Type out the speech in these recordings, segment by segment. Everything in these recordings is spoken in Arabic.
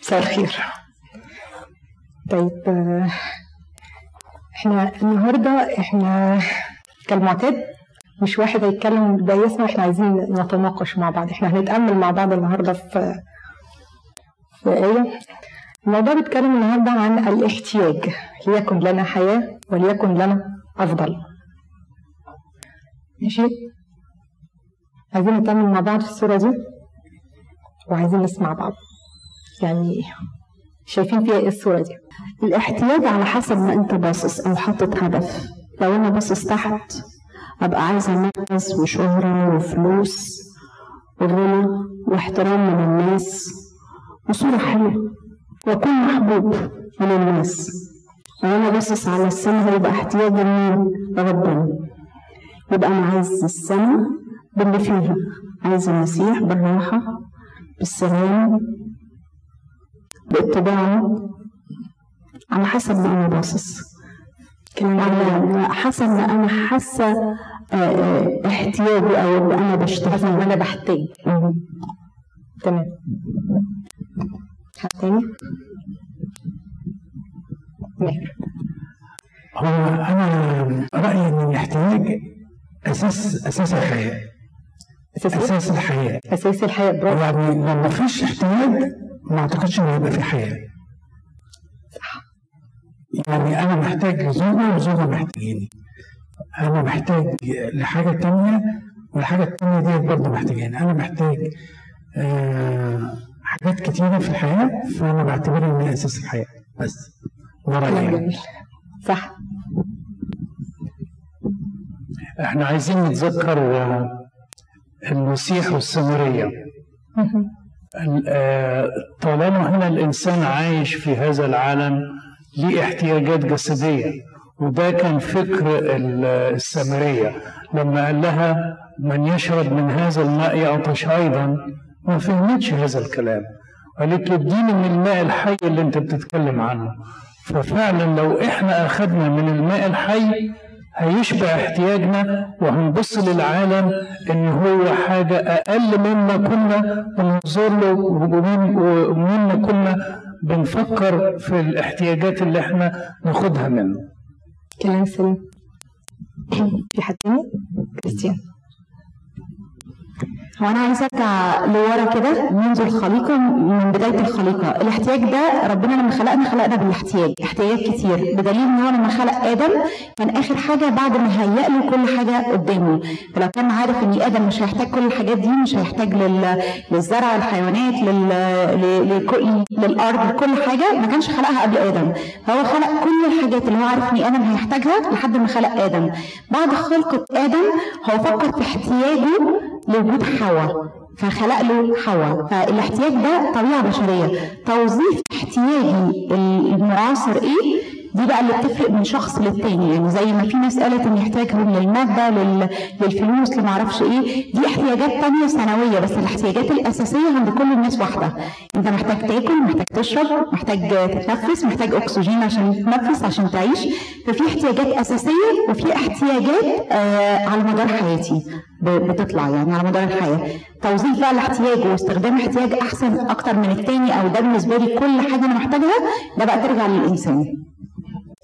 مساء الخير. طيب آه، إحنا النهارده إحنا كالمعتاد مش واحد هيتكلم يسمع إحنا عايزين نتناقش مع بعض. إحنا هنتأمل مع بعض النهارده في في آية. الموضوع بيتكلم النهارده عن الاحتياج. ليكن لنا حياة وليكن لنا أفضل. ماشي؟ عايزين نتأمل مع بعض في الصورة دي؟ وعايزين نسمع بعض. يعني شايفين فيها إيه الصورة دي؟ الاحتياج على حسب ما أنت باصص أو حاطط هدف. لو أنا باصص تحت أبقى عايزة مركز وشهرة وفلوس وغنى واحترام من الناس وصورة حلوة وأكون محبوب من الناس. وأنا باصص على السماء يبقى احتياجي لمين؟ لربنا. يبقى أنا عايز السماء باللي فيها. عايز المسيح بالراحة بالسلام باتباعه على حسب ما أنا باصص. على حسب ما أنا حاسة آه، آه، احتياجي أو اللي أنا بشتغل ما أنا بحتاج. تمام. حد تاني؟ هو أنا رأيي إن الاحتياج أساس أساس الحياة. أساس إيه؟ أساس الحياة. أساس الحياة. برافو. يعني لو ما فيش احتياج ما أعتقدش ان هيبقى في حياة. يعني أنا محتاج زوجة وزوجة محتاجيني. أنا محتاج لحاجة تانية والحاجة التانية ديت برضه محتاجاني. أنا محتاج آه حاجات كتيرة في الحياة فأنا بعتبرها من أساس الحياة. بس. ده كلام يعني. صح. إحنا عايزين نتذكر المسيح والسامرية آه، طالما هنا الإنسان عايش في هذا العالم ليه احتياجات جسدية وده كان فكر ال- السامرية لما قال لها من يشرب من هذا الماء يعطش أيضا. ما فهمتش هذا الكلام. قالت له اديني من الماء الحي اللي أنت بتتكلم عنه. ففعلا لو إحنا أخذنا من الماء الحي هيشبع احتياجنا وهنبص للعالم إن هو حاجة أقل مما كنا بننظر له ومما كنا بنفكر في الاحتياجات اللي إحنا ناخدها منه. كلام سليم. في حد تاني؟ كريستيان. هو أنا عايزة أرجع لورا كده منذ الخليقة من بداية الخليقة. الاحتياج ده ربنا لما خلقنا خلقنا بالاحتياج احتياجات كتير. بدليل إن هو لما خلق آدم كان آخر حاجة بعد ما هيأ له كل حاجة قدامه. فلو كان عارف إن آدم مش هيحتاج كل الحاجات دي مش هيحتاج لل... للزرع الحيوانات لل... ل... لكل... للأرض كل حاجة ما كانش خلقها قبل آدم. فهو خلق كل الحاجات اللي هو عارف إن آدم هيحتاجها لحد ما خلق آدم. بعد خلقه آدم هو فكر في احتياجه لوجود حواء فخلق له حواء فالاحتياج ده طبيعة بشرية. توظيف احتياجي المعاصر إيه؟ دي بقى اللي بتفرق من شخص للتاني. يعني زي ما في ناس قالت إن احتياجهم للمادة لل... للفلوس لمعرفش إيه. دي احتياجات تانية ثانوية بس الاحتياجات الأساسية عند كل الناس واحدة. أنت محتاج تاكل محتاج تشرب محتاج تتنفس محتاج أكسجين عشان تتنفس عشان تعيش. ففي احتياجات أساسية وفي احتياجات آه على مدار حياتي بتطلع يعني على مدار الحياة. توظيف بقى الاحتياج واستخدام احتياج أحسن أكتر من التاني أو ده بالنسبة لي كل حاجة أنا محتاجها ده بقى ترجع للإنسان.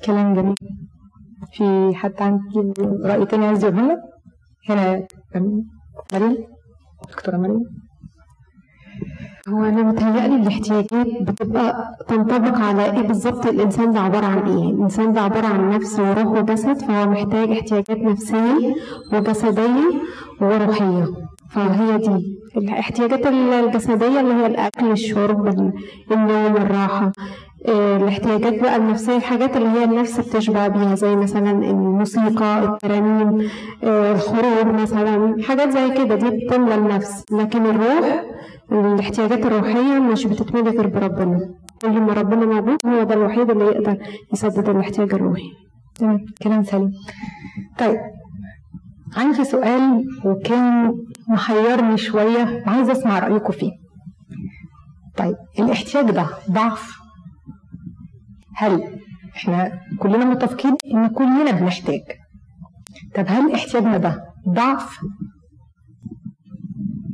كلام جميل. في حد عنده رأي تاني عايز يقوله؟ لنا؟ هنا مريم دكتورة مريم. هو أنا متهيألي الاحتياجات بتبقى تنطبق على إيه بالظبط؟ الإنسان ده عبارة عن إيه؟ الإنسان ده عبارة عن نفس وروح وجسد فهو محتاج احتياجات نفسية وجسدية وروحية. فهي دي الاحتياجات الجسدية اللي هي الأكل الشرب ال- النوم الراحة. الاحتياجات بقى النفسية الحاجات اللي هي النفس بتشبع بيها زي مثلا الموسيقى الترانيم آه، الخروج مثلا حاجات زي كده دي بتملى النفس. لكن الروح الاحتياجات الروحية مش بتتملى غير بربنا. كل ما ربنا موجود هو ده الوحيد اللي يقدر يسدد الاحتياج الروحي. تمام. كلام سليم. طيب عندي سؤال وكان محيرني شوية وعايزة أسمع رأيكم فيه. طيب الاحتياج ده ضعف هل إحنا كلنا متفقين إن كلنا بنحتاج؟ طب هل احتياجنا ده ضعف؟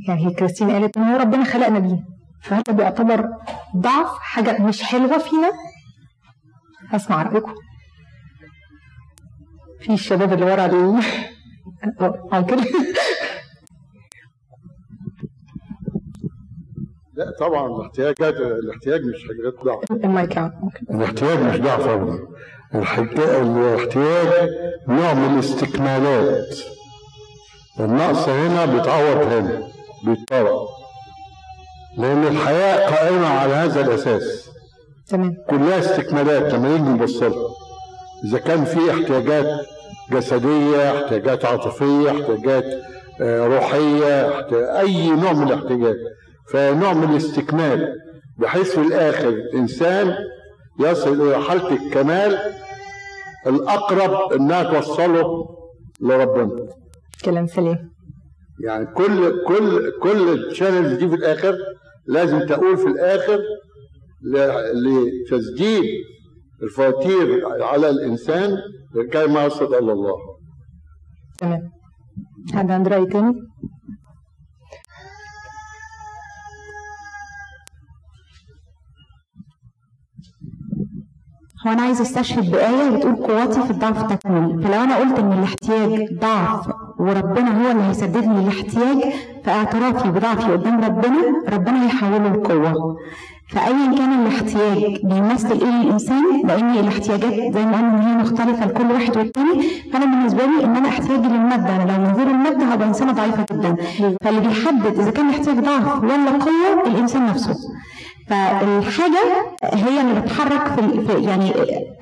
يعني هي كريستين قالت إن هو ربنا خلقنا بيه فهل ده بيعتبر ضعف حاجة مش حلوة فينا؟ هسمع رأيكم. في الشباب اللي ورا ال آه طبعا الاحتياجات الاحتياج مش حاجات ضعف. المايك ممكن الاحتياج مش ضعف ابدا. الاحتياج نوع من الاستكمالات. النقص هنا بيتعوض هنا بيتطرق. لأن الحياة قائمة على هذا الأساس. تمام. كلها استكمالات لما نيجي نبص لها. إذا كان في احتياجات جسدية احتياجات عاطفية احتياجات آه، روحية أي نوع من الاحتياجات. فنوع من الاستكمال بحيث في الآخر الانسان يصل إلى حالة الكمال الأقرب إنها توصله لربنا. كلام سليم. يعني كل كل كل الشانلز دي في الآخر لازم تقول في الآخر ل- لتسجيل الفواتير على الإنسان لكي ما يصل إلى الله. تمام. حد عنده رأي تاني؟ هو أنا عايز أستشهد بآية بتقول قوتي في الضعف تكمل فلو أنا قلت إن الاحتياج ضعف وربنا هو اللي هيسدد لي الاحتياج فاعترافي بضعفي قدام ربنا ربنا هيحوله لقوه فايا كان الاحتياج بيمثل إيه للإنسان؟ لأن الاحتياجات زي ما قلنا هي مختلفة لكل واحد والتاني. فأنا بالنسبة لي إن أنا احتياجي للمادة أنا لو من غير المادة هبقى إنسانة ضعيفة جدا. فاللي بيحدد إذا كان الاحتياج ضعف ولا قوة الإنسان نفسه. فالحاجة هي اللي بتحرك في, يعني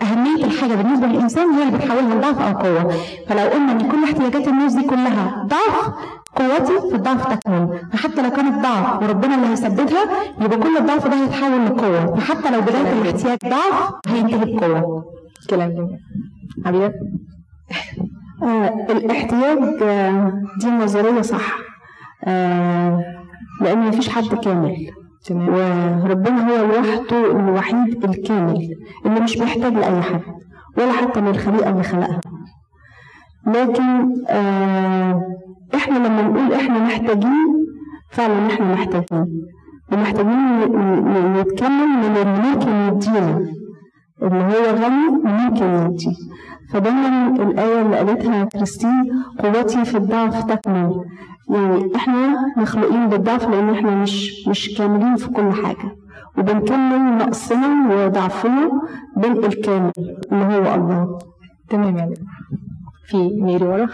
أهمية الحاجة بالنسبة للإنسان هي اللي بتحولها لضعف أو قوة. فلو قلنا إن كل احتياجات الناس دي كلها ضعف قوتي في الضعف تكمن فحتى لو كانت ضعف وربنا اللي هيسددها يبقى كل الضعف ده هيتحول لقوة. فحتى لو بداية الاحتياج ضعف هينتهي بقوة. كلام جميل. عبير؟ آه الاحتياج آه دي نظرية صح. آه لأن مفيش حد كامل. تمام وربنا هو لوحده الوحيد الكامل اللي مش بيحتاج لأي حد ولا حتى من الخليقة اللي خلقها. لكن آه إحنا لما نقول إحنا محتاجين فعلا إحنا محتاجين. ومحتاجين نتكلم من اللي ممكن يدينا اللي هو غني وممكن يدي فدايما الآية اللي قالتها كريستين قوتي في الضعف تكمل يعني إحنا مخلوقين بالضعف لأن إحنا مش مش كاملين في كل حاجة. وبنكمل نقصنا وضعفنا بين الكامل اللي هو الله. تمام يعني في ميري ورا.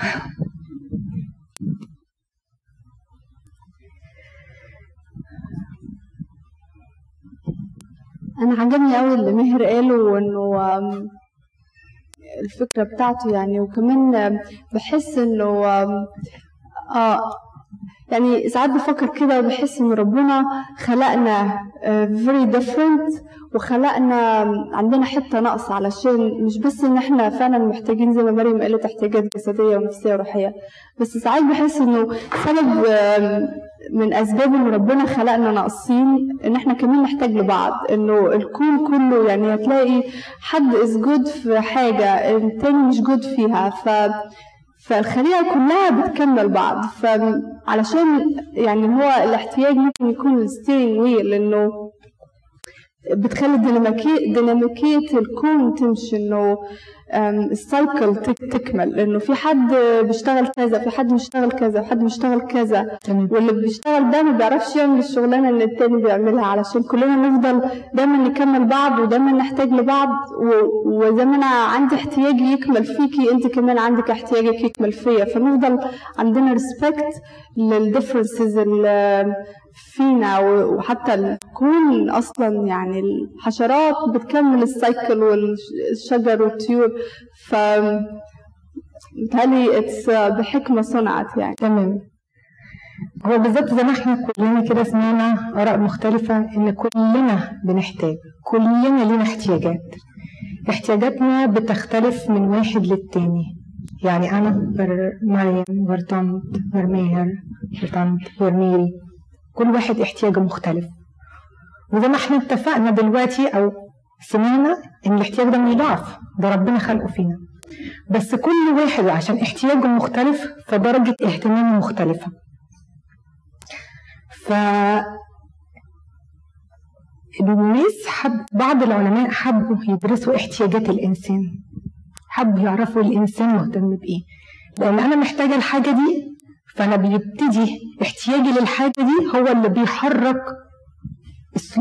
أنا عجبني قوي اللي ماهر قاله وإنه آم، الفكرة بتاعته يعني وكمان بحس إنه آم، آه يعني ساعات بفكر كده وبحس ان ربنا خلقنا آه، very different وخلقنا عندنا حتة ناقصة علشان مش بس إن إحنا فعلا محتاجين زي ما مريم قالت احتياجات جسدية ونفسية وروحية بس ساعات بحس إنه سبب من اسباب ان ربنا خلقنا ناقصين إن إحنا كمان نحتاج لبعض إنه الكون كله يعني هتلاقي حد is good في حاجة التاني مش good فيها ف فالخليقه كلها بتكمل بعض فعلشان يعني هو الاحتياج ممكن يكون ال steering wheel لأنه بتخلي ديناميكية الكون تمشي إنه ال cycle تك- تكمل. لأنه في حد بيشتغل كذا في حد بيشتغل كذا في حد بيشتغل كذا. واللي بيشتغل ده ما بيعرفش يعمل الشغلانة اللي التاني بيعملها علشان كلنا نفضل دايما نكمل بعض ودايما نحتاج لبعض. وزي ما أنا عندي احتياجي يكمل فيكي أنت كمان عندك احتياجك يكمل فيا. فنفضل عندنا respect لل differences فينا. وحتى الكون أصلا يعني الحشرات بتكمل ال cycle والشجر والطيور. ف متهيألي it's بحكمة صنعت يعني. تمام. هو بالذات زي ما إحنا كلنا كده سمعنا آراء مختلفة إن كلنا بنحتاج كلنا لينا احتياجات. احتياجاتنا بتختلف من واحد للتاني. يعني أنا غير مريم غير طنط غير ماهر غير طنط غير ميري كل واحد احتياجه مختلف. وزي ما إحنا اتفقنا دلوقتي أو سمعنا إن الاحتياج ده مش ضعف ده ربنا خلقه فينا. بس كل واحد عشان احتياجه مختلف فدرجة اهتمامه مختلفة. ف الناس حب بعض العلماء حبوا يدرسوا احتياجات الإنسان. حبوا يعرفوا الإنسان مهتم بإيه. لأن أنا محتاجة الحاجة دي فأنا بيبتدي احتياجي للحاجة دي هو اللي بيحرك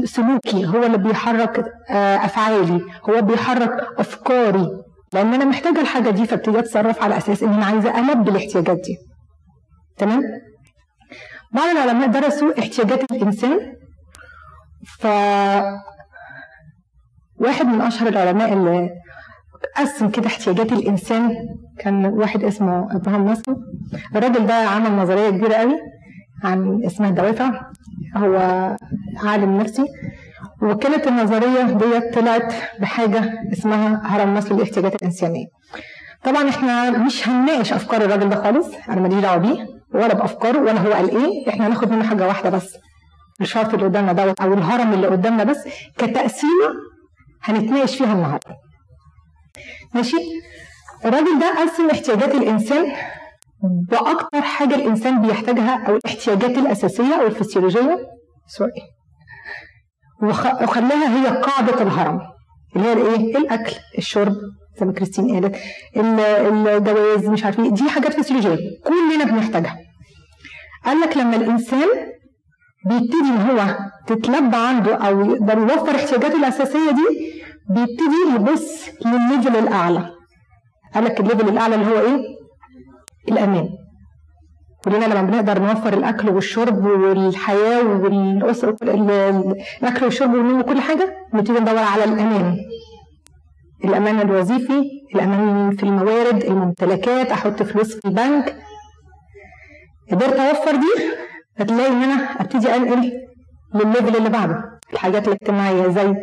سلوكي هو اللي بيحرك آه، أفعالي هو بيحرك أفكاري. لأن أنا محتاجة الحاجة دي فابتدي أتصرف على أساس إن أنا عايزة البي الاحتياجات دي. تمام؟ بعض العلماء درسوا احتياجات الإنسان. ف واحد من أشهر العلماء اللي قسم كده احتياجات الإنسان كان واحد اسمه ابراهام ماسلو الراجل ده عمل نظرية كبيرة قوي. عن اسمها الدوافع هو عالم نفسي. وكانت النظرية ديت طلعت بحاجة اسمها هرم ماسلو الاحتياجات الإنسانية. طبعا إحنا مش هنناقش أفكار الراجل ده خالص أنا ماليش دعوة بيه ولا بأفكاره ولا هو قال إيه. إحنا هناخد منه حاجة واحدة بس الشرط اللي قدامنا دوت أو الهرم اللي قدامنا بس كتقسيمه هنتناقش فيها النهارده. ماشي؟ الراجل ده قسم احتياجات باكتر حاجة الإنسان بيحتاجها أو الاحتياجات الأساسية أو الفسيولوجية سوري وخ- وخلاها هي قاعدة الهرم اللي هي الإيه؟ الأكل، الشرب زي ما كريستين قالت، ال- الجواز مش عارف إيه، دي حاجات فسيولوجية كلنا بنحتاجها. قال لك لما الإنسان بيبتدي إن هو تتلبى عنده أو يقدر يوفر احتياجاته الأساسية دي بيبتدي يبص للل level الأعلى. قال لك ال level الأعلى اللي هو إيه؟ الأمان. كلنا لما بنقدر نوفر الأكل والشرب والحياة والأسرة ال- ال- الأكل والشرب والنوم وكل حاجة نبتدي ندور على الأمان. الأمان الوظيفي الأمان في الموارد الممتلكات أحط فلوس في البنك. قدرت أوفر دي هتلاقي إن أنا أبتدي أنقل للل level اللي بعده. الحاجات الاجتماعية زي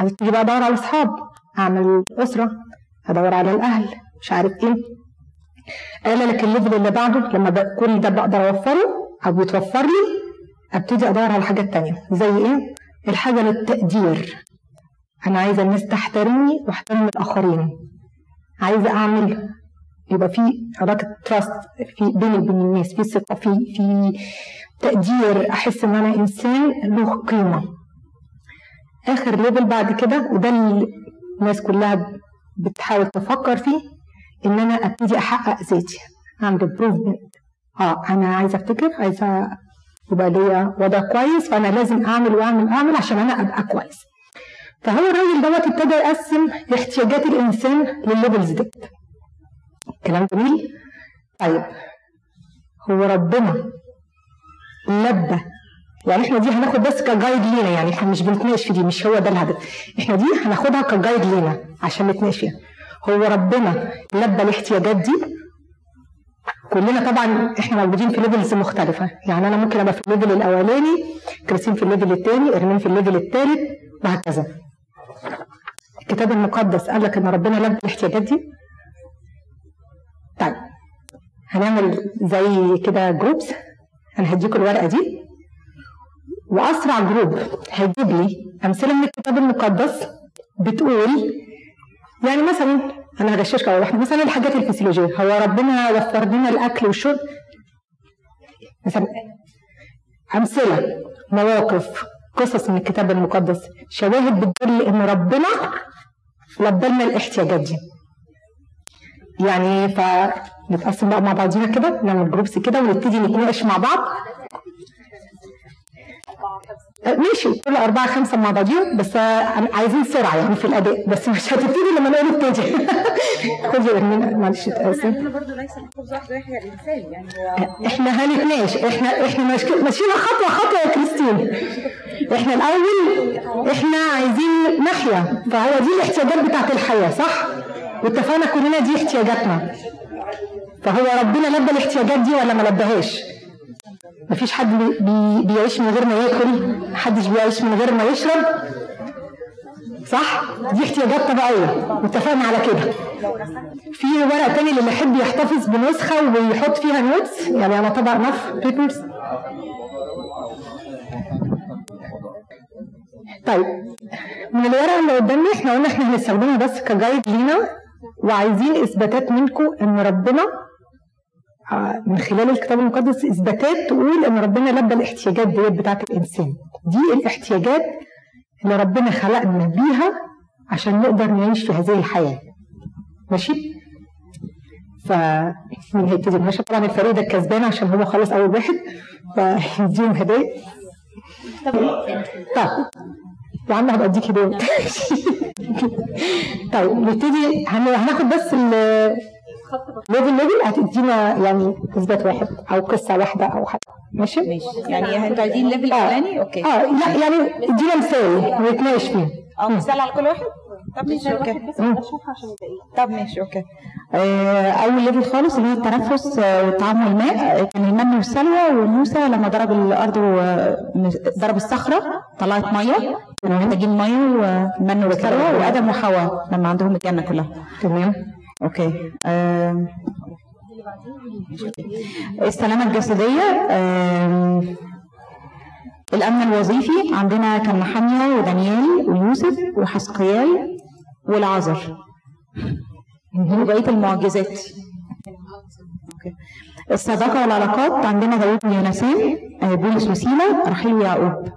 أبتدي بقى أدور على أصحاب أعمل أسرة أدور على الأهل مش عارف إيه. قال لك ال level اللي بعده لما كل ده بقدر اوفره أو بيتوفر لي أبتدي أدور على حاجات تانية. زي إيه؟ الحاجة للتقدير. أنا عايزة الناس تحترمني واحترم الآخرين. عايزة اعمل يبقى في علاقة trust في بيني وبين الناس في ثقة في في تقدير. أحس إن أنا إنسان له قيمة. آخر level بعد كده وده الناس كلها بتحاول تفكر فيه إن أنا أبتدي أحقق ذاتي. اعمل improvement آه أنا عايزة أفتكر عايزة يبقى ليا وضع كويس فأنا لازم أعمل وأعمل اعمل عشان أنا أبقى كويس. فهو الراجل دوت ابتدى يقسم احتياجات الإنسان للل levels ديت كلام جميل؟ طيب هو ربنا لبى. يعني إحنا دي هناخد بس ك guide لينا يعني إحنا مش بنتناقش في دي مش هو ده الهدف. إحنا دي هناخدها ك guide لينا عشان نتناقش فيها. هو ربنا لبى الاحتياجات دي. كلنا طبعا إحنا موجودين في levels مختلفة. يعني أنا ممكن أبقى في ال level الأولاني كريستين في ال level الثاني ارمين في ال level الثالث وهكذا. الكتاب المقدس قال لك إن ربنا لبى الاحتياجات دي. طيب هنعمل زي كده groups أنا هديكم الورقة دي. وأسرع group هيجيب لي أمثلة من الكتاب المقدس بتقول يعني مثلا أنا هغششك على واحدة مثلا الحاجات الفسيولوجية هو ربنا وفر لنا الأكل والشرب مثلا أمثلة مواقف قصص من الكتاب المقدس. شواهد بتدل ان ربنا لبى لنا الاحتياجات دي. يعني فنتقسم بقى مع بعضينا كده نعمل جروبس كده ونبتدي نتناقش مع بعض. ماشي. كل أربعة خمسة مع بعضيهم بس عايزين سرعة يعني في الأداء. بس مش هتبتدي لما نقول ابتدي خدي ارمين معلش اتأسف برضه ليس الحفظ وحده يحيى الإنسان يعني هو إحنا هنتناقش إحنا إحنا ماشي- ماشيين خطوة خطوة يا كريستين. إحنا الأول إحنا عايزين نحيا. فهو دي الاحتياجات بتاعت الحياة صح؟ واتفقنا كلنا دي احتياجاتنا. فهو ربنا لبى الاحتياجات دي ولا ما لبهاش؟ مفيش حد بي بي بيعيش من غير ما ياكل محدش بيعيش من غير ما يشرب. صح؟ دي احتياجات طبيعية. اتفقنا على كده؟ في ورق تاني اللي يحب يحتفظ بنسخة ويحط فيها notes يعني أنا طبعة enough papers طيب من الورق اللي قدامنا إحنا قلنا إحنا هنستخدمها بس ك guide لينا وعايزين إثباتات منكم إن ربنا من خلال الكتاب المقدس اثباتات تقول إن ربنا لبى الاحتياجات ديت بتاعت الإنسان. دي الاحتياجات اللي ربنا خلقنا بيها عشان نقدر نعيش في هذه الحياة. ماشي؟ ف مين هيبتدي المناقشه طبعا الفريق ده الكسبان عشان هو خلص أول واحد. فيديهم هدايا طيب. يا عم هبقى أديك هدية. طيب نبتدي. هن- هناخد بس level level هتدينا يعني إثبات واحد أو قصة واحدة أو حاجة. ماشي؟ يعني أنتوا عايزين ال level الأولاني؟ okay. آه لا يعني ادينا مثال ونتناقش فيه. آه مثال على كل واحد؟ طب ماشي okay. طب ماشي okay. آه، أول level خالص اللي هو التنفس آه، وطعام الماء آه، كان المن والسلوى وموسى لما ضرب الأرض وضرب الصخرة طلعت مية. كانوا محتاجين مية ومن والسلوى وادم وحواء لما عندهم الجنة كلها. تمام. okay. آه، السلامه الجسدية. آه، الأمن الوظيفي. عندنا كان نحميا ودانيال ويوسف وحزقيال ولعازر. وبقيه المعجزات. okay. الصداقه والعلاقات. عندنا داوود ويوناثان آه، بولس وسيلا راحيل ويعقوب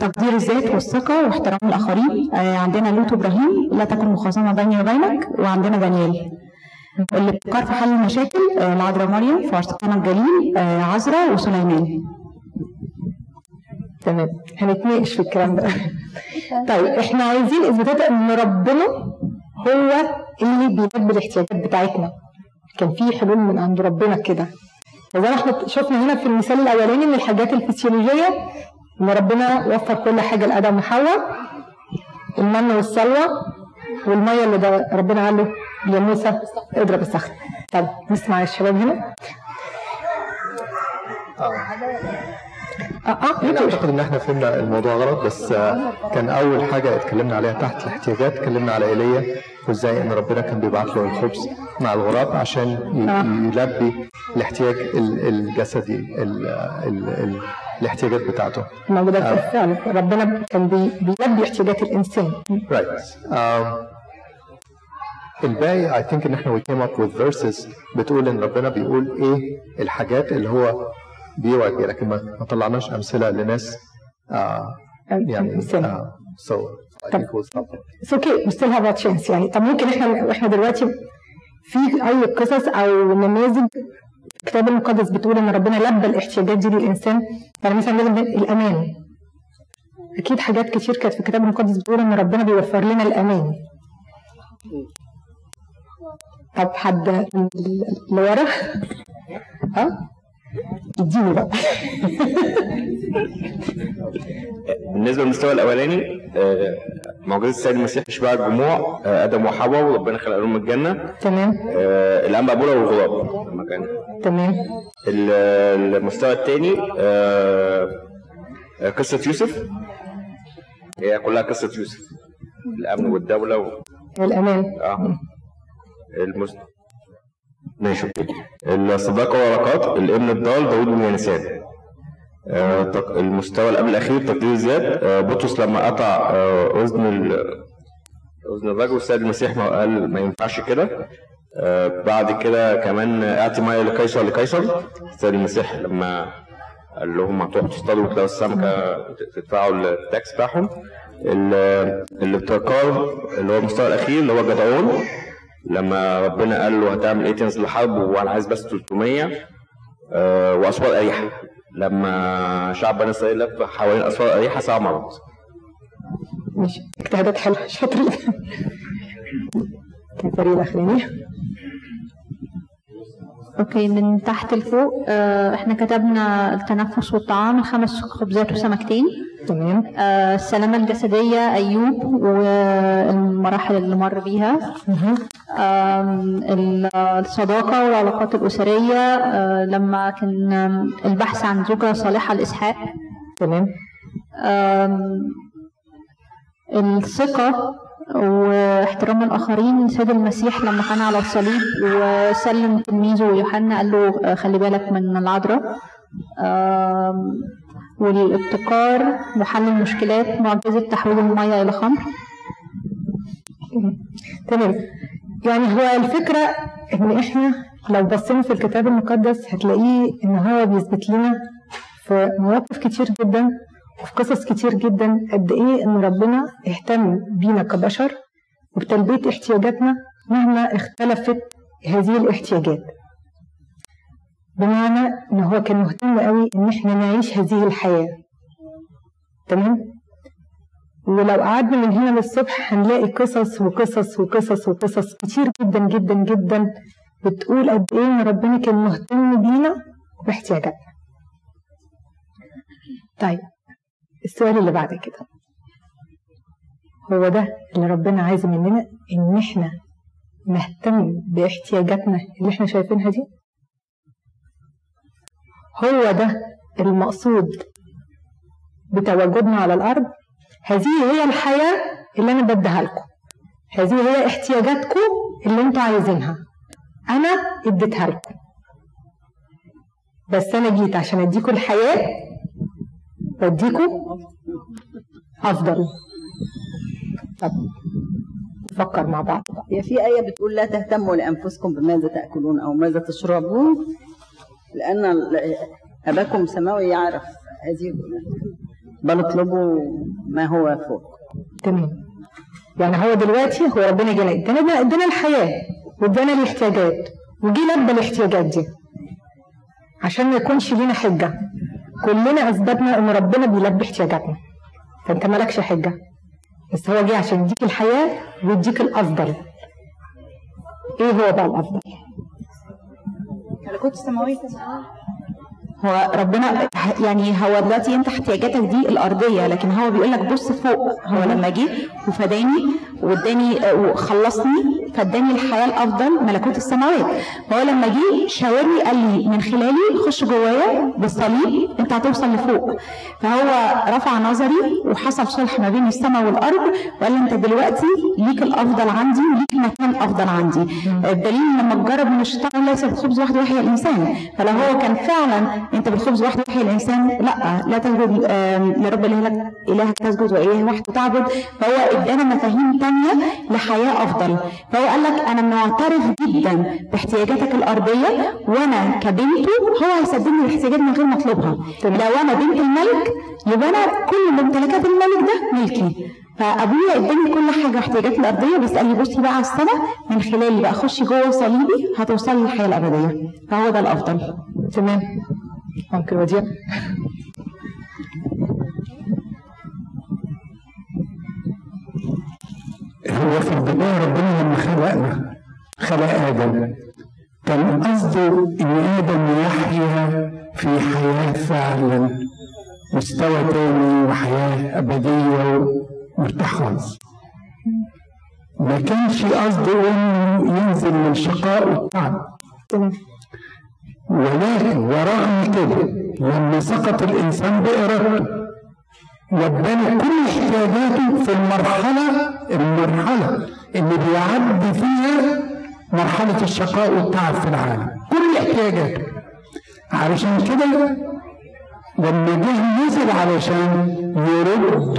تقدير الذات والثقة واحترام الآخرين. آه، عندنا لوط وإبراهيم لا تكن مخاصمة بيني وبينك وعندنا دانيال. الابتكار في حل المشاكل آه، العذراء مريم في عرسقنا الجليل آه، عذراء وسليمان. تمام. هنتناقش في الكلام ده. طيب إحنا عايزين اثباتات إن ربنا هو اللي بيلبي الاحتياجات بتاعتنا. كان في حلول من عند ربنا كده. زي ما إحنا شفنا هنا في المثال الأولاني من الحاجات الفسيولوجية إن ربنا وفر كل حاجة لآدم وحواء المن والسلوى والمية اللي ده ربنا قال له يا موسى اضرب الصخر طب نسمع الشباب هنا. آه. آه يعني أنتوا أعتقد إن إحنا فهمنا الموضوع غلط بس آه، كان أول حاجة اتكلمنا عليها تحت الاحتياجات اتكلمنا على إيليا وإزاي إن ربنا كان بيبعت له الخبز مع الغراب عشان يلبي الاحتياج ال- الجسدي ال ال ال الاحتياجات بتاعته موجودة في فعلا ربنا كان بي- بيلبي احتياجات الإنسان Right. Um, الباقي I think إن إحنا we came up with verses بتقول إن ربنا بيقول إيه الحاجات اللي هو بيوعد بيها لكن ما طلعناش أمثلة لناس آه يعني. آه so. It's okay we still have a chance يعني طب ممكن إحنا وإحنا دلوقتي في أي قصص أو نماذج الكتاب المقدس بتقول إن ربنا لبى الاحتياجات دي للإنسان يعني مثلا لازم الأمان. أكيد حاجات كتير كانت في الكتاب المقدس بتقول إن ربنا بيوفر لنا الأمان. طب حد اللي ورا؟ ها؟ اديني بقى. بالنسبة للمستوى الأولاني آه، معجزه السيد المسيح اشباع الجموع آه، آدم وحواء وربنا خلق لهم الجنة. تمام. آه، الانبا بولا والغراب لما كان تمام. ال- المستوى الثاني قصة يوسف. هي كلها قصة يوسف. الأمن والدولة و... الأمان. آه. المست... ماشي. الصداقة والعلاقات الابن الضال داوود آه، تق- المستوى اللي قبل الأخير تقدير زياد. آه، بطرس لما قطع آه، أذن أذن الرجل السيد المسيح ما قال ما ينفعش كده. آه، بعد كده كمان اعطي مية لقيصر لقيصر السيد المسيح لما قال لهم هتروحوا تصطادوا وتلاقوا السمكة تدفعوا التاكس بتاعهم. ال- الابتكار اللي هو المستوى الأخير اللي هو جدعون. لما ربنا قال له هتعمل إيه؟ تنزل الحرب وأنا عايز بس 300 آه، واسوار أريحة. لما شعب بني إسرائيل لف حوالين أسوار أريحة ساعه مرض ماشي. اجتهادات حلوة. شاطرين الفريق الاخراني أوكي من تحت لفوق آه، إحنا كتبنا التنفس والطعام الخمس خبزات وسمكتين. تمام. آه، السلامة الجسدية أيوب والمراحل اللي مر بيها. ال- الصداقة والعلاقات الأسرية. آه، لما كان البحث عن زوجة صالحة لإسحاق. تمام. الثقة واحترام الآخرين. سيد المسيح لما كان على الصليب وسلم تلميذه يوحنا قال له آه، خلي بالك من العذراء. والابتكار محل المشكلات معجزة تحويل المية إلى خمر. تمام. يعني هو الفكرة إن إحنا لو بصينا في الكتاب المقدس هتلاقيه إن هو بيثبت لنا في مواقف كتير جدا وفي قصص كتير جدا قد إيه إن ربنا اهتم بينا كبشر وبتلبية احتياجاتنا مهما اختلفت هذه الاحتياجات. بمعنى إن هو كان مهتم قوي إن إحنا نعيش هذه الحياة. تمام؟ ولو قعدنا من هنا للصبح هنلاقي قصص وقصص وقصص وقصص كتير جدا جدا جدا بتقول قد إيه إن ربنا كان مهتم بينا وباحتياجاتنا طيب السؤال اللي بعد كده. هو ده اللي ربنا عايز مننا إن إحنا نهتم باحتياجاتنا اللي إحنا شايفينها دي؟ هو ده المقصود بتواجدنا على الأرض. هذه هي الحياة اللي أنا بديها لكم. هذه هي احتياجاتكم اللي أنتوا عايزينها. أنا اديتها لكم. بس أنا جيت عشان أديكم الحياة وأديكم أفضل. طب نفكر مع بعض. هي في آية بتقول لا تهتموا لأنفسكم بماذا تأكلون أو ماذا تشربون. لأن أباكم السماوي يعرف هذه بل اطلبوا ما هو فوق. تمام. يعني هو دلوقتي هو ربنا جانا ادانا ادانا الحياة وادانا الاحتياجات وجي لبى الاحتياجات دي. عشان ما يكونش لينا حجة. كلنا أثبتنا إن ربنا بيلبي احتياجاتنا. فأنت مالكش حجة. بس هو جه عشان يديك الحياة ويديك الأفضل. إيه هو بقى الأفضل؟ ملكوت السماوية هو ربنا يعني هو دلوقتي انت احتياجاتك دي الأرضية لكن هو بيقول لك بص فوق. هو لما جه وفداني واداني وخلصني فاداني الحياة الافضل ملكوت السماوات. فهو لما جه شاورني قال لي من خلالي خش جوايا بالصليب انت هتوصل لفوق. فهو رفع نظري وحصل صلح ما بين السماء والأرض وقال لي انت دلوقتي ليك الأفضل عندي وليك مكان أفضل عندي. الدليل لما تجرب من الشيطان ليس بالخبز وحده يحيى الإنسان. فلو هو كان فعلا انت بالخبز وحده يحيى الانسان لا لا تسجد لرب الهك الهك تسجد واليه وحده تعبد. فهو إدانا مفاهيم تانية لحياة أفضل. فهو قال لك أنا معترف جدا باحتياجاتك الأرضية وأنا كبنته هو هيسددني الاحتياجات من غير ما أطلبها. لو أنا بنت الملك يبقى أنا كل ممتلكات الملك ده ملكي. فأبويا إداني كل حاجة احتياجاتي الأرضية بس قال لي بصي بقى على السماء من خلالي بقى خشي جوه صليبي هتوصلي للحياة الأبدية. فهو ده الأفضل. تمام. ممكن وديع هو في البداية ربنا لما خلقنا خلق آدم. كان قصده إن آدم يحيا في حياة فعلا مستوى تاني وحياة أبدية ومرتاح خالص ما كانش قصده إنه ينزل من شقاء والتعب ولكن ورغم كده لما سقط الإنسان بإرادته. وادانا كل احتياجاته في المرحلة المرحلة اللي بيعدي فيها مرحلة الشقاء والتعب في العالم. كل احتياجاته. علشان كده لما جه نزل علشان يرد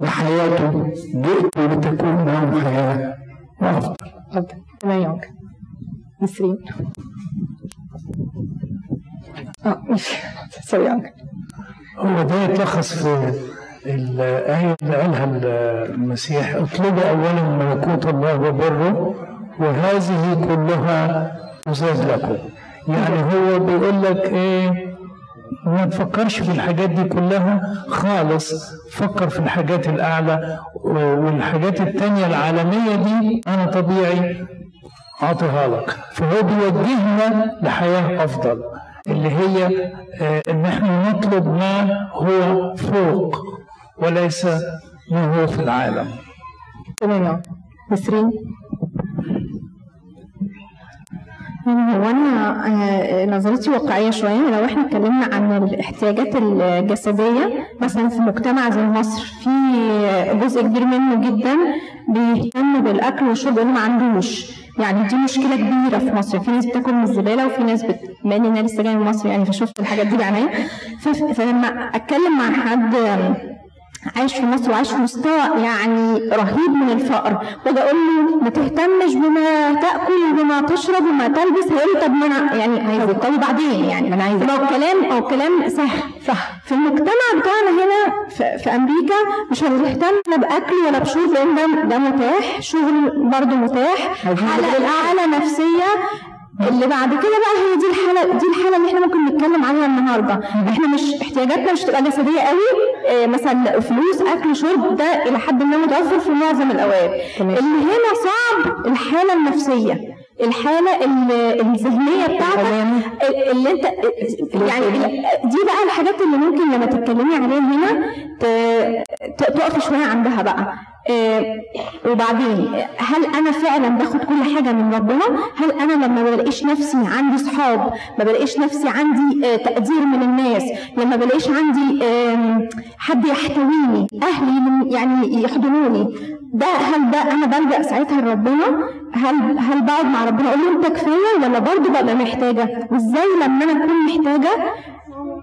لحياته جئت لتكون لهم حياة أفضل. تمام يا نسرين ماشي هو ده يتلخص في الآية اللي قالها المسيح. اطلبوا أولا ملكوت الله وبره وهذه كلها تزاد لكم. يعني هو بيقول لك إيه؟ ما تفكرش في الحاجات دي كلها خالص. فكر في الحاجات الأعلى والحاجات التانية العالمية دي أنا طبيعي أعطيها لك. فهو بيوجهنا لحياة أفضل. اللي هي آه، إن إحنا نطلب ما هو فوق وليس ما هو في العالم. تمام. نسرين. هو أنا آه، نظرتي واقعية شوية. لو إحنا اتكلمنا عن الاحتياجات الجسدية مثلا في مجتمع زي مصر في جزء كبير منه جدا بيهتم بالأكل والشرب لأنه ما عندوش يعني دي مشكلة كبيرة في مصر في ناس بتاكل من الزبالة وفي ناس بت... بما أنا لسه جاية من مصر يعني فشفت الحاجات دي بعينيا. فلما أتكلم مع حد عايش في مصر وعايش في مستوى يعني رهيب من الفقر. وأجي أقول له ما تهتمش بما تأكل وبما تشرب وما تلبس. هيقول لي طب ما أنا يعني هيفكروا بعدين يعني ما أنا عايزة. لو كلام أو كلام صح صح. في المجتمع بتاعنا هنا في, في أمريكا مش هنهتم لا بأكل ولا بشرب لأن ده ده متاح. شغل برضه متاح. حالة نفسية اللي بعد كده بقى هي دي الحالة دي الحالة اللي إحنا ممكن نتكلم عنها النهارده. إحنا مش احتياجاتنا مش تبقى جسدية قوي آه مثلا فلوس أكل شرب ده إلى حد ما متوفر في معظم الأوقات. اللي هنا صعب الحالة النفسية الحالة ال- الذهنية بتاعتك اللي انت يعني دي بقى الحاجات اللي ممكن لما تتكلمي عليها هنا تقفي شوية عندها بقى. آه، وبعدين هل أنا فعلا باخد كل حاجة من ربنا؟ هل أنا لما ما بلاقيش نفسي عندي صحاب ما بلاقيش نفسي عندي آه، تقدير من الناس لما بلاقيش عندي حد يحتويني أهلي يعني يحضنوني ده هل ده أنا بلجأ ساعتها لربنا؟ هل هل بقعد مع ربنا أقول له أنت كفاية ولا برضه ببقى محتاجة؟ وازاي لما أنا أكون محتاجة؟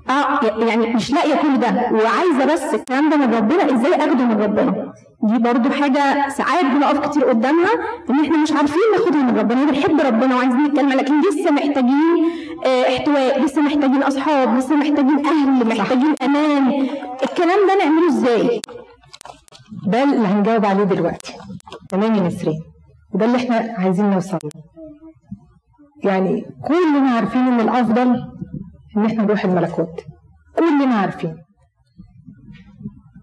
آه يعني مش لاقية كل ده وعايزة بس الكلام ده من ربنا إزاي أخده من ربنا؟ دي برضو حاجة ساعات بنقف كتير قدامها إن إحنا مش عارفين ناخدها من ربنا بنحب ربنا وعايزين نتكلم لكن لسه محتاجين آه، احتواء لسه محتاجين أصحاب لسه محتاجين أهل محتاجين أمان. الكلام ده نعمله إزاي؟ ده اللي هنجاوب عليه دلوقتي. تمام يا نسرين؟ وده اللي إحنا عايزين نوصل له. يعني كلنا عارفين إن الأفضل إن إحنا نروح الملكوت. كلنا عارفين.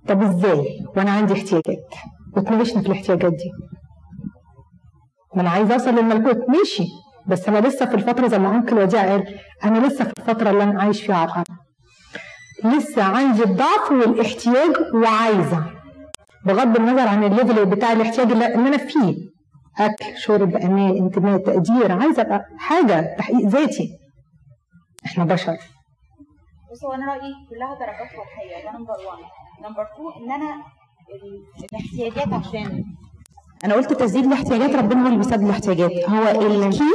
طب إزاي؟ وأنا عندي احتياجات. وتناقشنا في الاحتياجات دي. ما أنا عايزة أوصل للملكوت ماشي. بس أنا لسه في الفترة زي ما أنكل وديع قال أنا لسه في الفترة اللي أنا عايش فيها على الأرض لسه عندي الضعف والاحتياج وعايزة. بغض النظر عن الليفل بتاع الاحتياج اللي أنا فيه. أكل شرب أمان انتماء تقدير. عايزة أبقى حاجة تحقيق ذاتي. إحنا بشر. بص هو أنا رأيي كلها درجات روحيه ده number 1 number 2 إن أنا ال- الاحتياجات عشان أنا قلت تسديد الاحتياجات ربنا هو اللي بيسدد الاحتياجات. هو ال key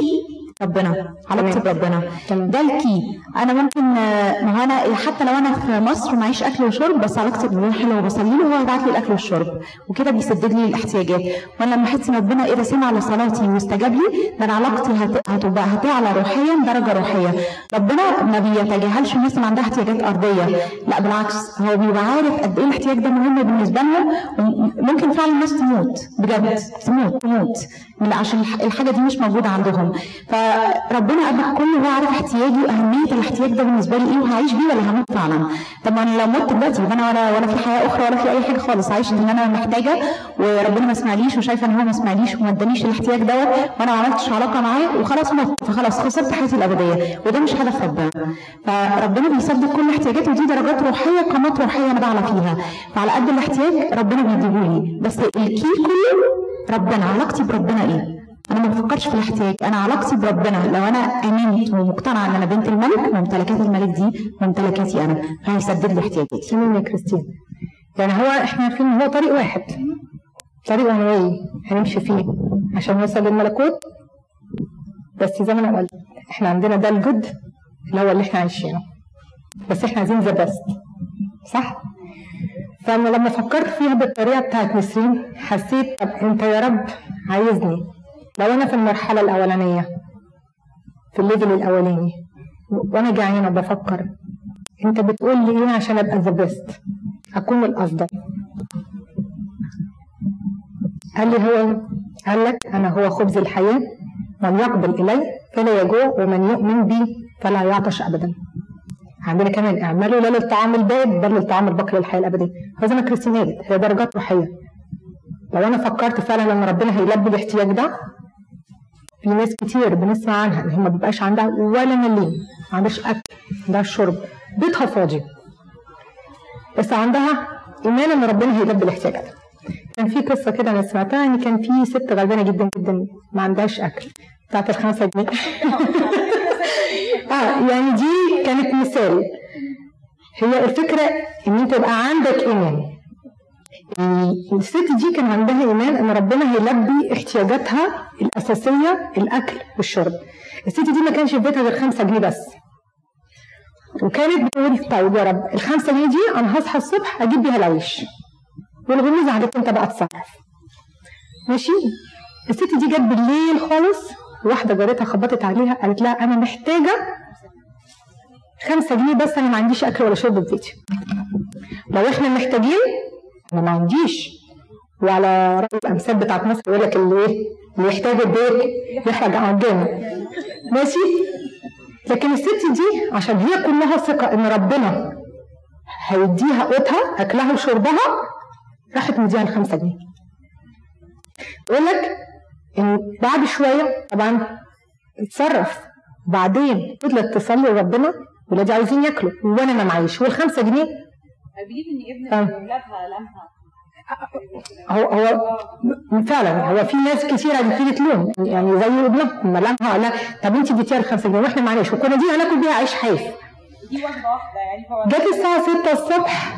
ربنا علاقتي بربنا ده ال key أنا ممكن ما هو أنا حتى لو أنا في مصر معيش أكل وشرب بس علاقتي بربنا حلوة وبصلي له وهو يبعت لي الأكل والشرب وكده بيسدد لي الاحتياجات. وأنا لما احس إن ربنا إيه سمع لصلاتي واستجاب لي ده أنا علاقتي هت- هتبقى هتعلى روحيا درجة روحية. ربنا ما بيتجاهلش الناس اللي عندها احتياجات أرضية. لا بالعكس هو بيبقى عارف قد إيه الاحتياج ده مهم بالنسبة لهم وممكن فعلا الناس تموت بجد تموت تموت عشان الح- الحاجة دي مش موجودة عندهم. فربنا قبل كل هو عارف احتياجي وأهمية الاحتياج ده بالنسبة لي إيه وهعيش بيه ولا هموت فعلا. طب ما أنا لو مت دلوقتي يبقى أنا ولا ولا في حياة أخرى ولا في أي حاجة خالص. عايشه ان أنا محتاجة وربنا ما سمعليش وشايفه إن هو ما سمعليش وما ادانيش الاحتياج دوت وأنا ما عملتش علاقة معاه وخلاص مت. فخلاص خسرت حياتي الأبدية. وده مش هدف ربنا. فربنا بيسدد كل احتياجاتي ودي درجات روحية قامات روحية أنا بعلى فيها. فعلى قد الاحتياج ربنا بيديهولي. بس ال key كله ربنا علاقتي بربنا إيه؟ أنا ما بفكرش في الاحتياج. أنا علاقتي بربنا. لو أنا امنت ومقتنعه إن أنا بنت الملك ممتلكات الملك دي ممتلكاتي أنا. هيسدد لي احتياجاتي. تمام يا كريستين. يعني هو إحنا عارفين إن هو طريق واحد. طريق one way هنمشي فيه عشان نوصل للملكوت. بس زي ما أنا قلت إحنا عندنا ده الجد اللي هو اللي إحنا عايشينه. بس إحنا عايزين the best صح؟ فأنا لما فكرت فيها بالطريقة بتاعت نسرين حسيت طب أنت يا رب عايزني. لو أنا في المرحلة الأولانية في ال level الأولاني وأنا جعانة بفكر أنت بتقول لي إيه عشان أبقى the best أكون الأفضل. قال لي هو قال لك أنا هو خبز الحياة من يقبل إلي فلا يجوع ومن يؤمن بي فلا يعطش ابدا. عندنا كمان اعملوا لا للطعام البارد بل للطعام الباقي للحياة الأبدية. كريستين قالت هي درجات روحية. لو أنا فكرت فعلا إن ربنا هيلبي الاحتياج ده في ناس كتير بنسمع عنها إن هي ما بيبقاش عندها ولا مليم ما عندهاش أكل ما عندهاش شرب بيتها فاضي. بس عندها ايمان إن ربنا هيلبي الاحتياجات كان في قصة كده أنا سمعتها إن كان في ست غلبانة جدا جدا ما عندهاش أكل بتاعت الخمسة جنيه. آه يعني دي كانت مثال. هي الفكرة إن أنت يبقى عندك إيمان. الست دي كان عندها إيمان إن ربنا هيلبي احتياجاتها الأساسية الأكل والشرب. الست دي ما كانش في بيتها غير خمسة جنيه بس. وكانت بتقول طيب يا رب الخمسة جنيه دي أنا هصحى الصبح أجيب بيها العيش. والغموز عليك انت بقى تصرف ماشي؟ الست دي جت بالليل خالص واحدة جارتها خبطت عليها قالت لها أنا محتاجة خمسة جنيه بس أنا ما عنديش أكل ولا شرب في بيتي. لو إحنا محتاجين أنا ما عنديش وعلى رأي الامثال بتاعت مصر يقول لك اللي إيه اللي يحتاج البيت يحرج عجانه ماشي؟ لكن الست دي عشان هي كلها ثقة إن ربنا هيديها قوتها أكلها وشربها راحت مديها الخمسة جنيه. يقول لك إن بعد شوية طبعا اتصرف. بعدين فضلت تصلي لربنا ولادي عايزين ياكلوا وأنا ما معيش. والخمسة جنيه ان آه. ابن اولادها لمها هو هو فعلا هو في ناس كتير هتبتدي تلوم. يعني زي ابنهم لمها لا؟ طب انت اديتيها الخمسة جنيه. وإحنا معناش وكنا دي هناكل بيها عيش حاف دي واحدة واحدة يعني هو جت الساعة 6 الصبح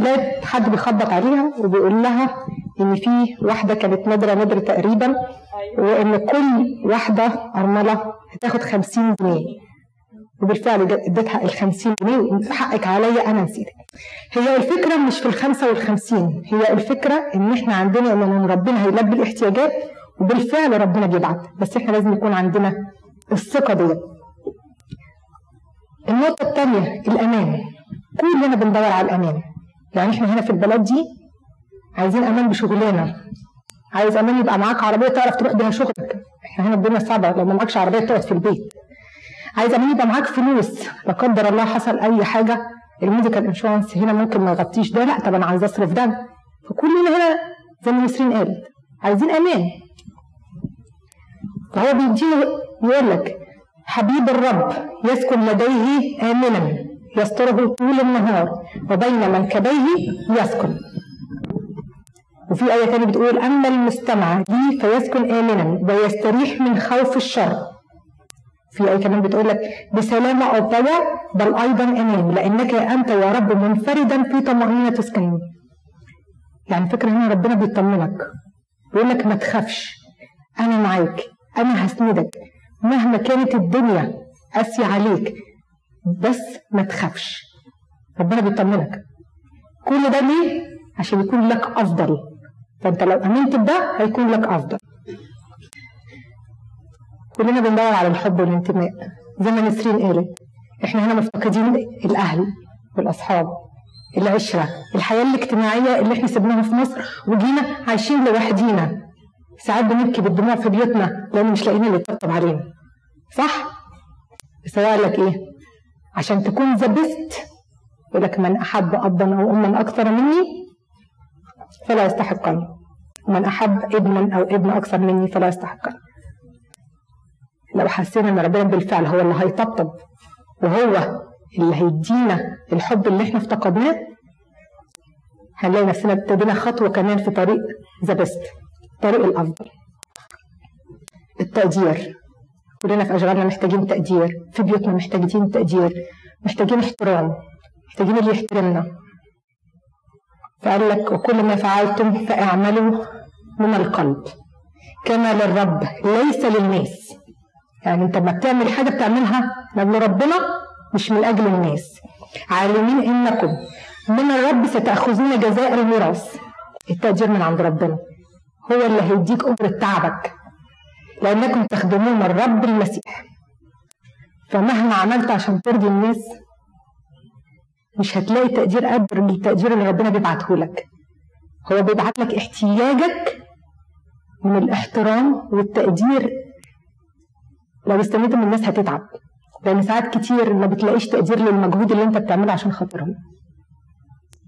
لقيت حد بيخبط عليها وبيقول لها إن في واحدة كانت نادرة نادرة تقريبا وإن كل واحدة أرملة هتاخد 50 جنيه. وبالفعل اديتها ال 50 جنيه حقك عليا أنا نسيتك. هي الفكرة مش في الخمسة والخمسين هي الفكرة إن إحنا عندنا إن ربنا هيلبي الاحتياجات وبالفعل ربنا بيبعت بس إحنا لازم يكون عندنا الثقة ديت. النقطة الثانية الأمان. كلنا بندور على الأمان. يعني إحنا هنا في البلد دي عايزين أمان بشغلنا. عايز أمان يبقى معاك عربية تعرف تروح بيها شغلك. إحنا هنا الدنيا صعبة لو ما معكش عربية تقعد في البيت. عايز أمان يبقى معاك فلوس. لا قدر الله حصل أي حاجة. ال medical insurance هنا ممكن ما يغطيش ده. لا طب أنا عايز أصرف ده. فكلنا هنا زي ما نسرين قالت عايزين أمان. فهو بيديله يقول لك حبيب الرب يسكن لديه آمنا يستره طول النهار وبين منكبيه يسكن. وفي آية تانية بتقول أما المستمع لي فيسكن آمنا ويستريح من خوف الشر. في آية كمان بتقول لك بسلامة أطوى بل أيضا أمان لأنك أنت يا رب منفردا في طمأنينة تسكنني يعني فكرة هنا ربنا بيطمنك بيقول لك ما تخافش أنا معاك أنا هسندك مهما كانت الدنيا قاسية عليك بس ما تخافش. ربنا بيطمنك. كل ده ليه؟ عشان يكون لك أفضل. فأنت لو آمنت بده هيكون لك أفضل. كلنا بندور على الحب والانتماء زي ما نسرين قالت إحنا هنا مفتقدين الأهل والأصحاب العشرة الحياة الاجتماعية اللي إحنا سيبناها في مصر وجينا عايشين لوحدينا ساعات بنبكي بالدموع في بيوتنا لأن مش لاقيين اللي يطبطب علينا صح؟ بس هو قال لك إيه؟ عشان تكون ذا بيست يقول لك من أحب ابا أو اما أكثر مني فلا يستحقني ومن أحب ابنا أو ابن أكثر مني فلا يستحقني لو حسينا إن ربنا بالفعل هو اللي هيطبطب وهو اللي هيدينا الحب اللي إحنا افتقدناه هنلاقي نفسنا ابتدينا خطوة كمان في طريق ذا بيست طريق الأفضل. التقدير. كلنا في أشغالنا محتاجين تقدير في بيوتنا محتاجين تقدير محتاجين احترام محتاجين اللي يحترمنا. فقال لك وكل ما فعلتم فاعملوا من القلب كما للرب ليس للناس. يعني انت لما بتعمل حاجة بتعملها لاجل ربنا مش من أجل الناس. عالمين إنكم من الرب ستأخذون جزاء الميراث. التقدير من عند ربنا. هو اللي هيديك أجرة تعبك. لأنكم تخدمون الرب المسيح. فمهما عملت عشان ترضي الناس مش هتلاقي تقدير قدر التقدير اللي ربنا بيبعته لك. هو بيبعت لك احتياجك من الاحترام والتقدير لو استنيت من الناس هتتعب. لأن ساعات كتير ما بتلاقيش تقدير للمجهود اللي انت بتعمله عشان خاطرهم.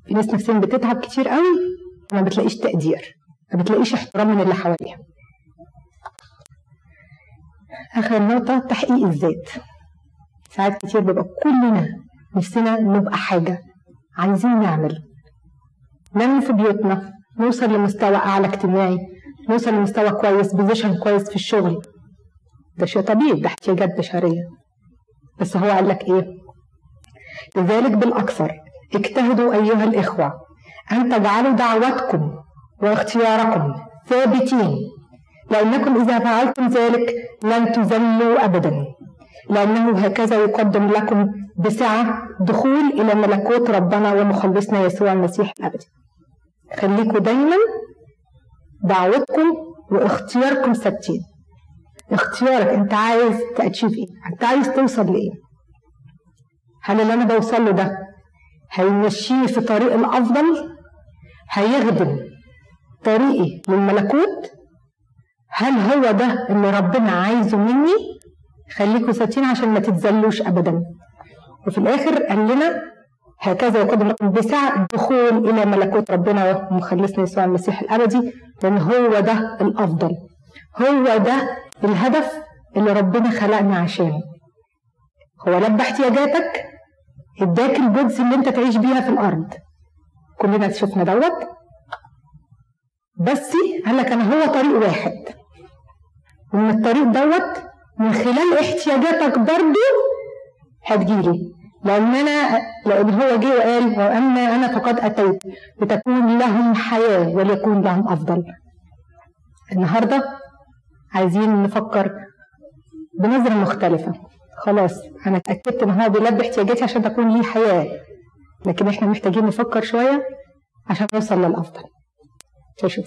في ناس نفسهم بتتعب كتير قوي وما بتلاقيش تقدير ما بتلاقيش احترام من اللي حواليها. آخر نقطة تحقيق الذات. ساعات كتير بيبقى كلنا نفسنا نبقى حاجة عايزين نعمل. نعمل في بيوتنا نوصل لمستوى أعلى اجتماعي نوصل لمستوى كويس بوزيشن كويس في الشغل. ده شيء طبيعي ده احتياجات بشرية. بس هو قال لك إيه؟ لذلك بالأكثر اجتهدوا أيها الإخوة أن تجعلوا دعوتكم واختياركم ثابتين لأنكم إذا فعلتم ذلك لن تذلوا أبدا. لأنه هكذا يقدم لكم بسعة دخول إلى ملكوت ربنا ومخلصنا يسوع المسيح الأبدي خليكم دايما دعوتكم واختياركم ثابتين. اختيارك انت عايز تأتشيف إيه؟ انت عايز توصل لإيه؟ هل اللي أنا بوصل له ده هيمشيني في طريق الأفضل؟ هيخدم طريقي للملكوت؟ هل هو ده اللي ربنا عايزه مني؟ خليكم ثابتين عشان ما تتذلوش ابدا. وفي الآخر قال لنا هكذا يقدم لكم بسعة الدخول إلى ملكوت ربنا ومخلصنا يسوع المسيح الأبدي لأن هو ده الأفضل. هو ده الهدف اللي ربنا خلقنا عشانه. هو لبى احتياجاتك اداك الجودز اللي انت تعيش بيها في الأرض. كلنا شفنا دوت. بس قال لك أنا هو طريق واحد. ومن الطريق دوت من خلال احتياجاتك برضو هتجيلي. لأن أنا لأن هو جه وقال وأما أنا فقد أتيت لتكون لهم حياة وليكون لهم أفضل. النهارده عايزين نفكر بنظرة مختلفة. خلاص أنا اتأكدت إن هو بيلبي احتياجاتي عشان تكون لي حياة. لكن إحنا محتاجين نفكر شوية عشان نوصل للأفضل. شكرا.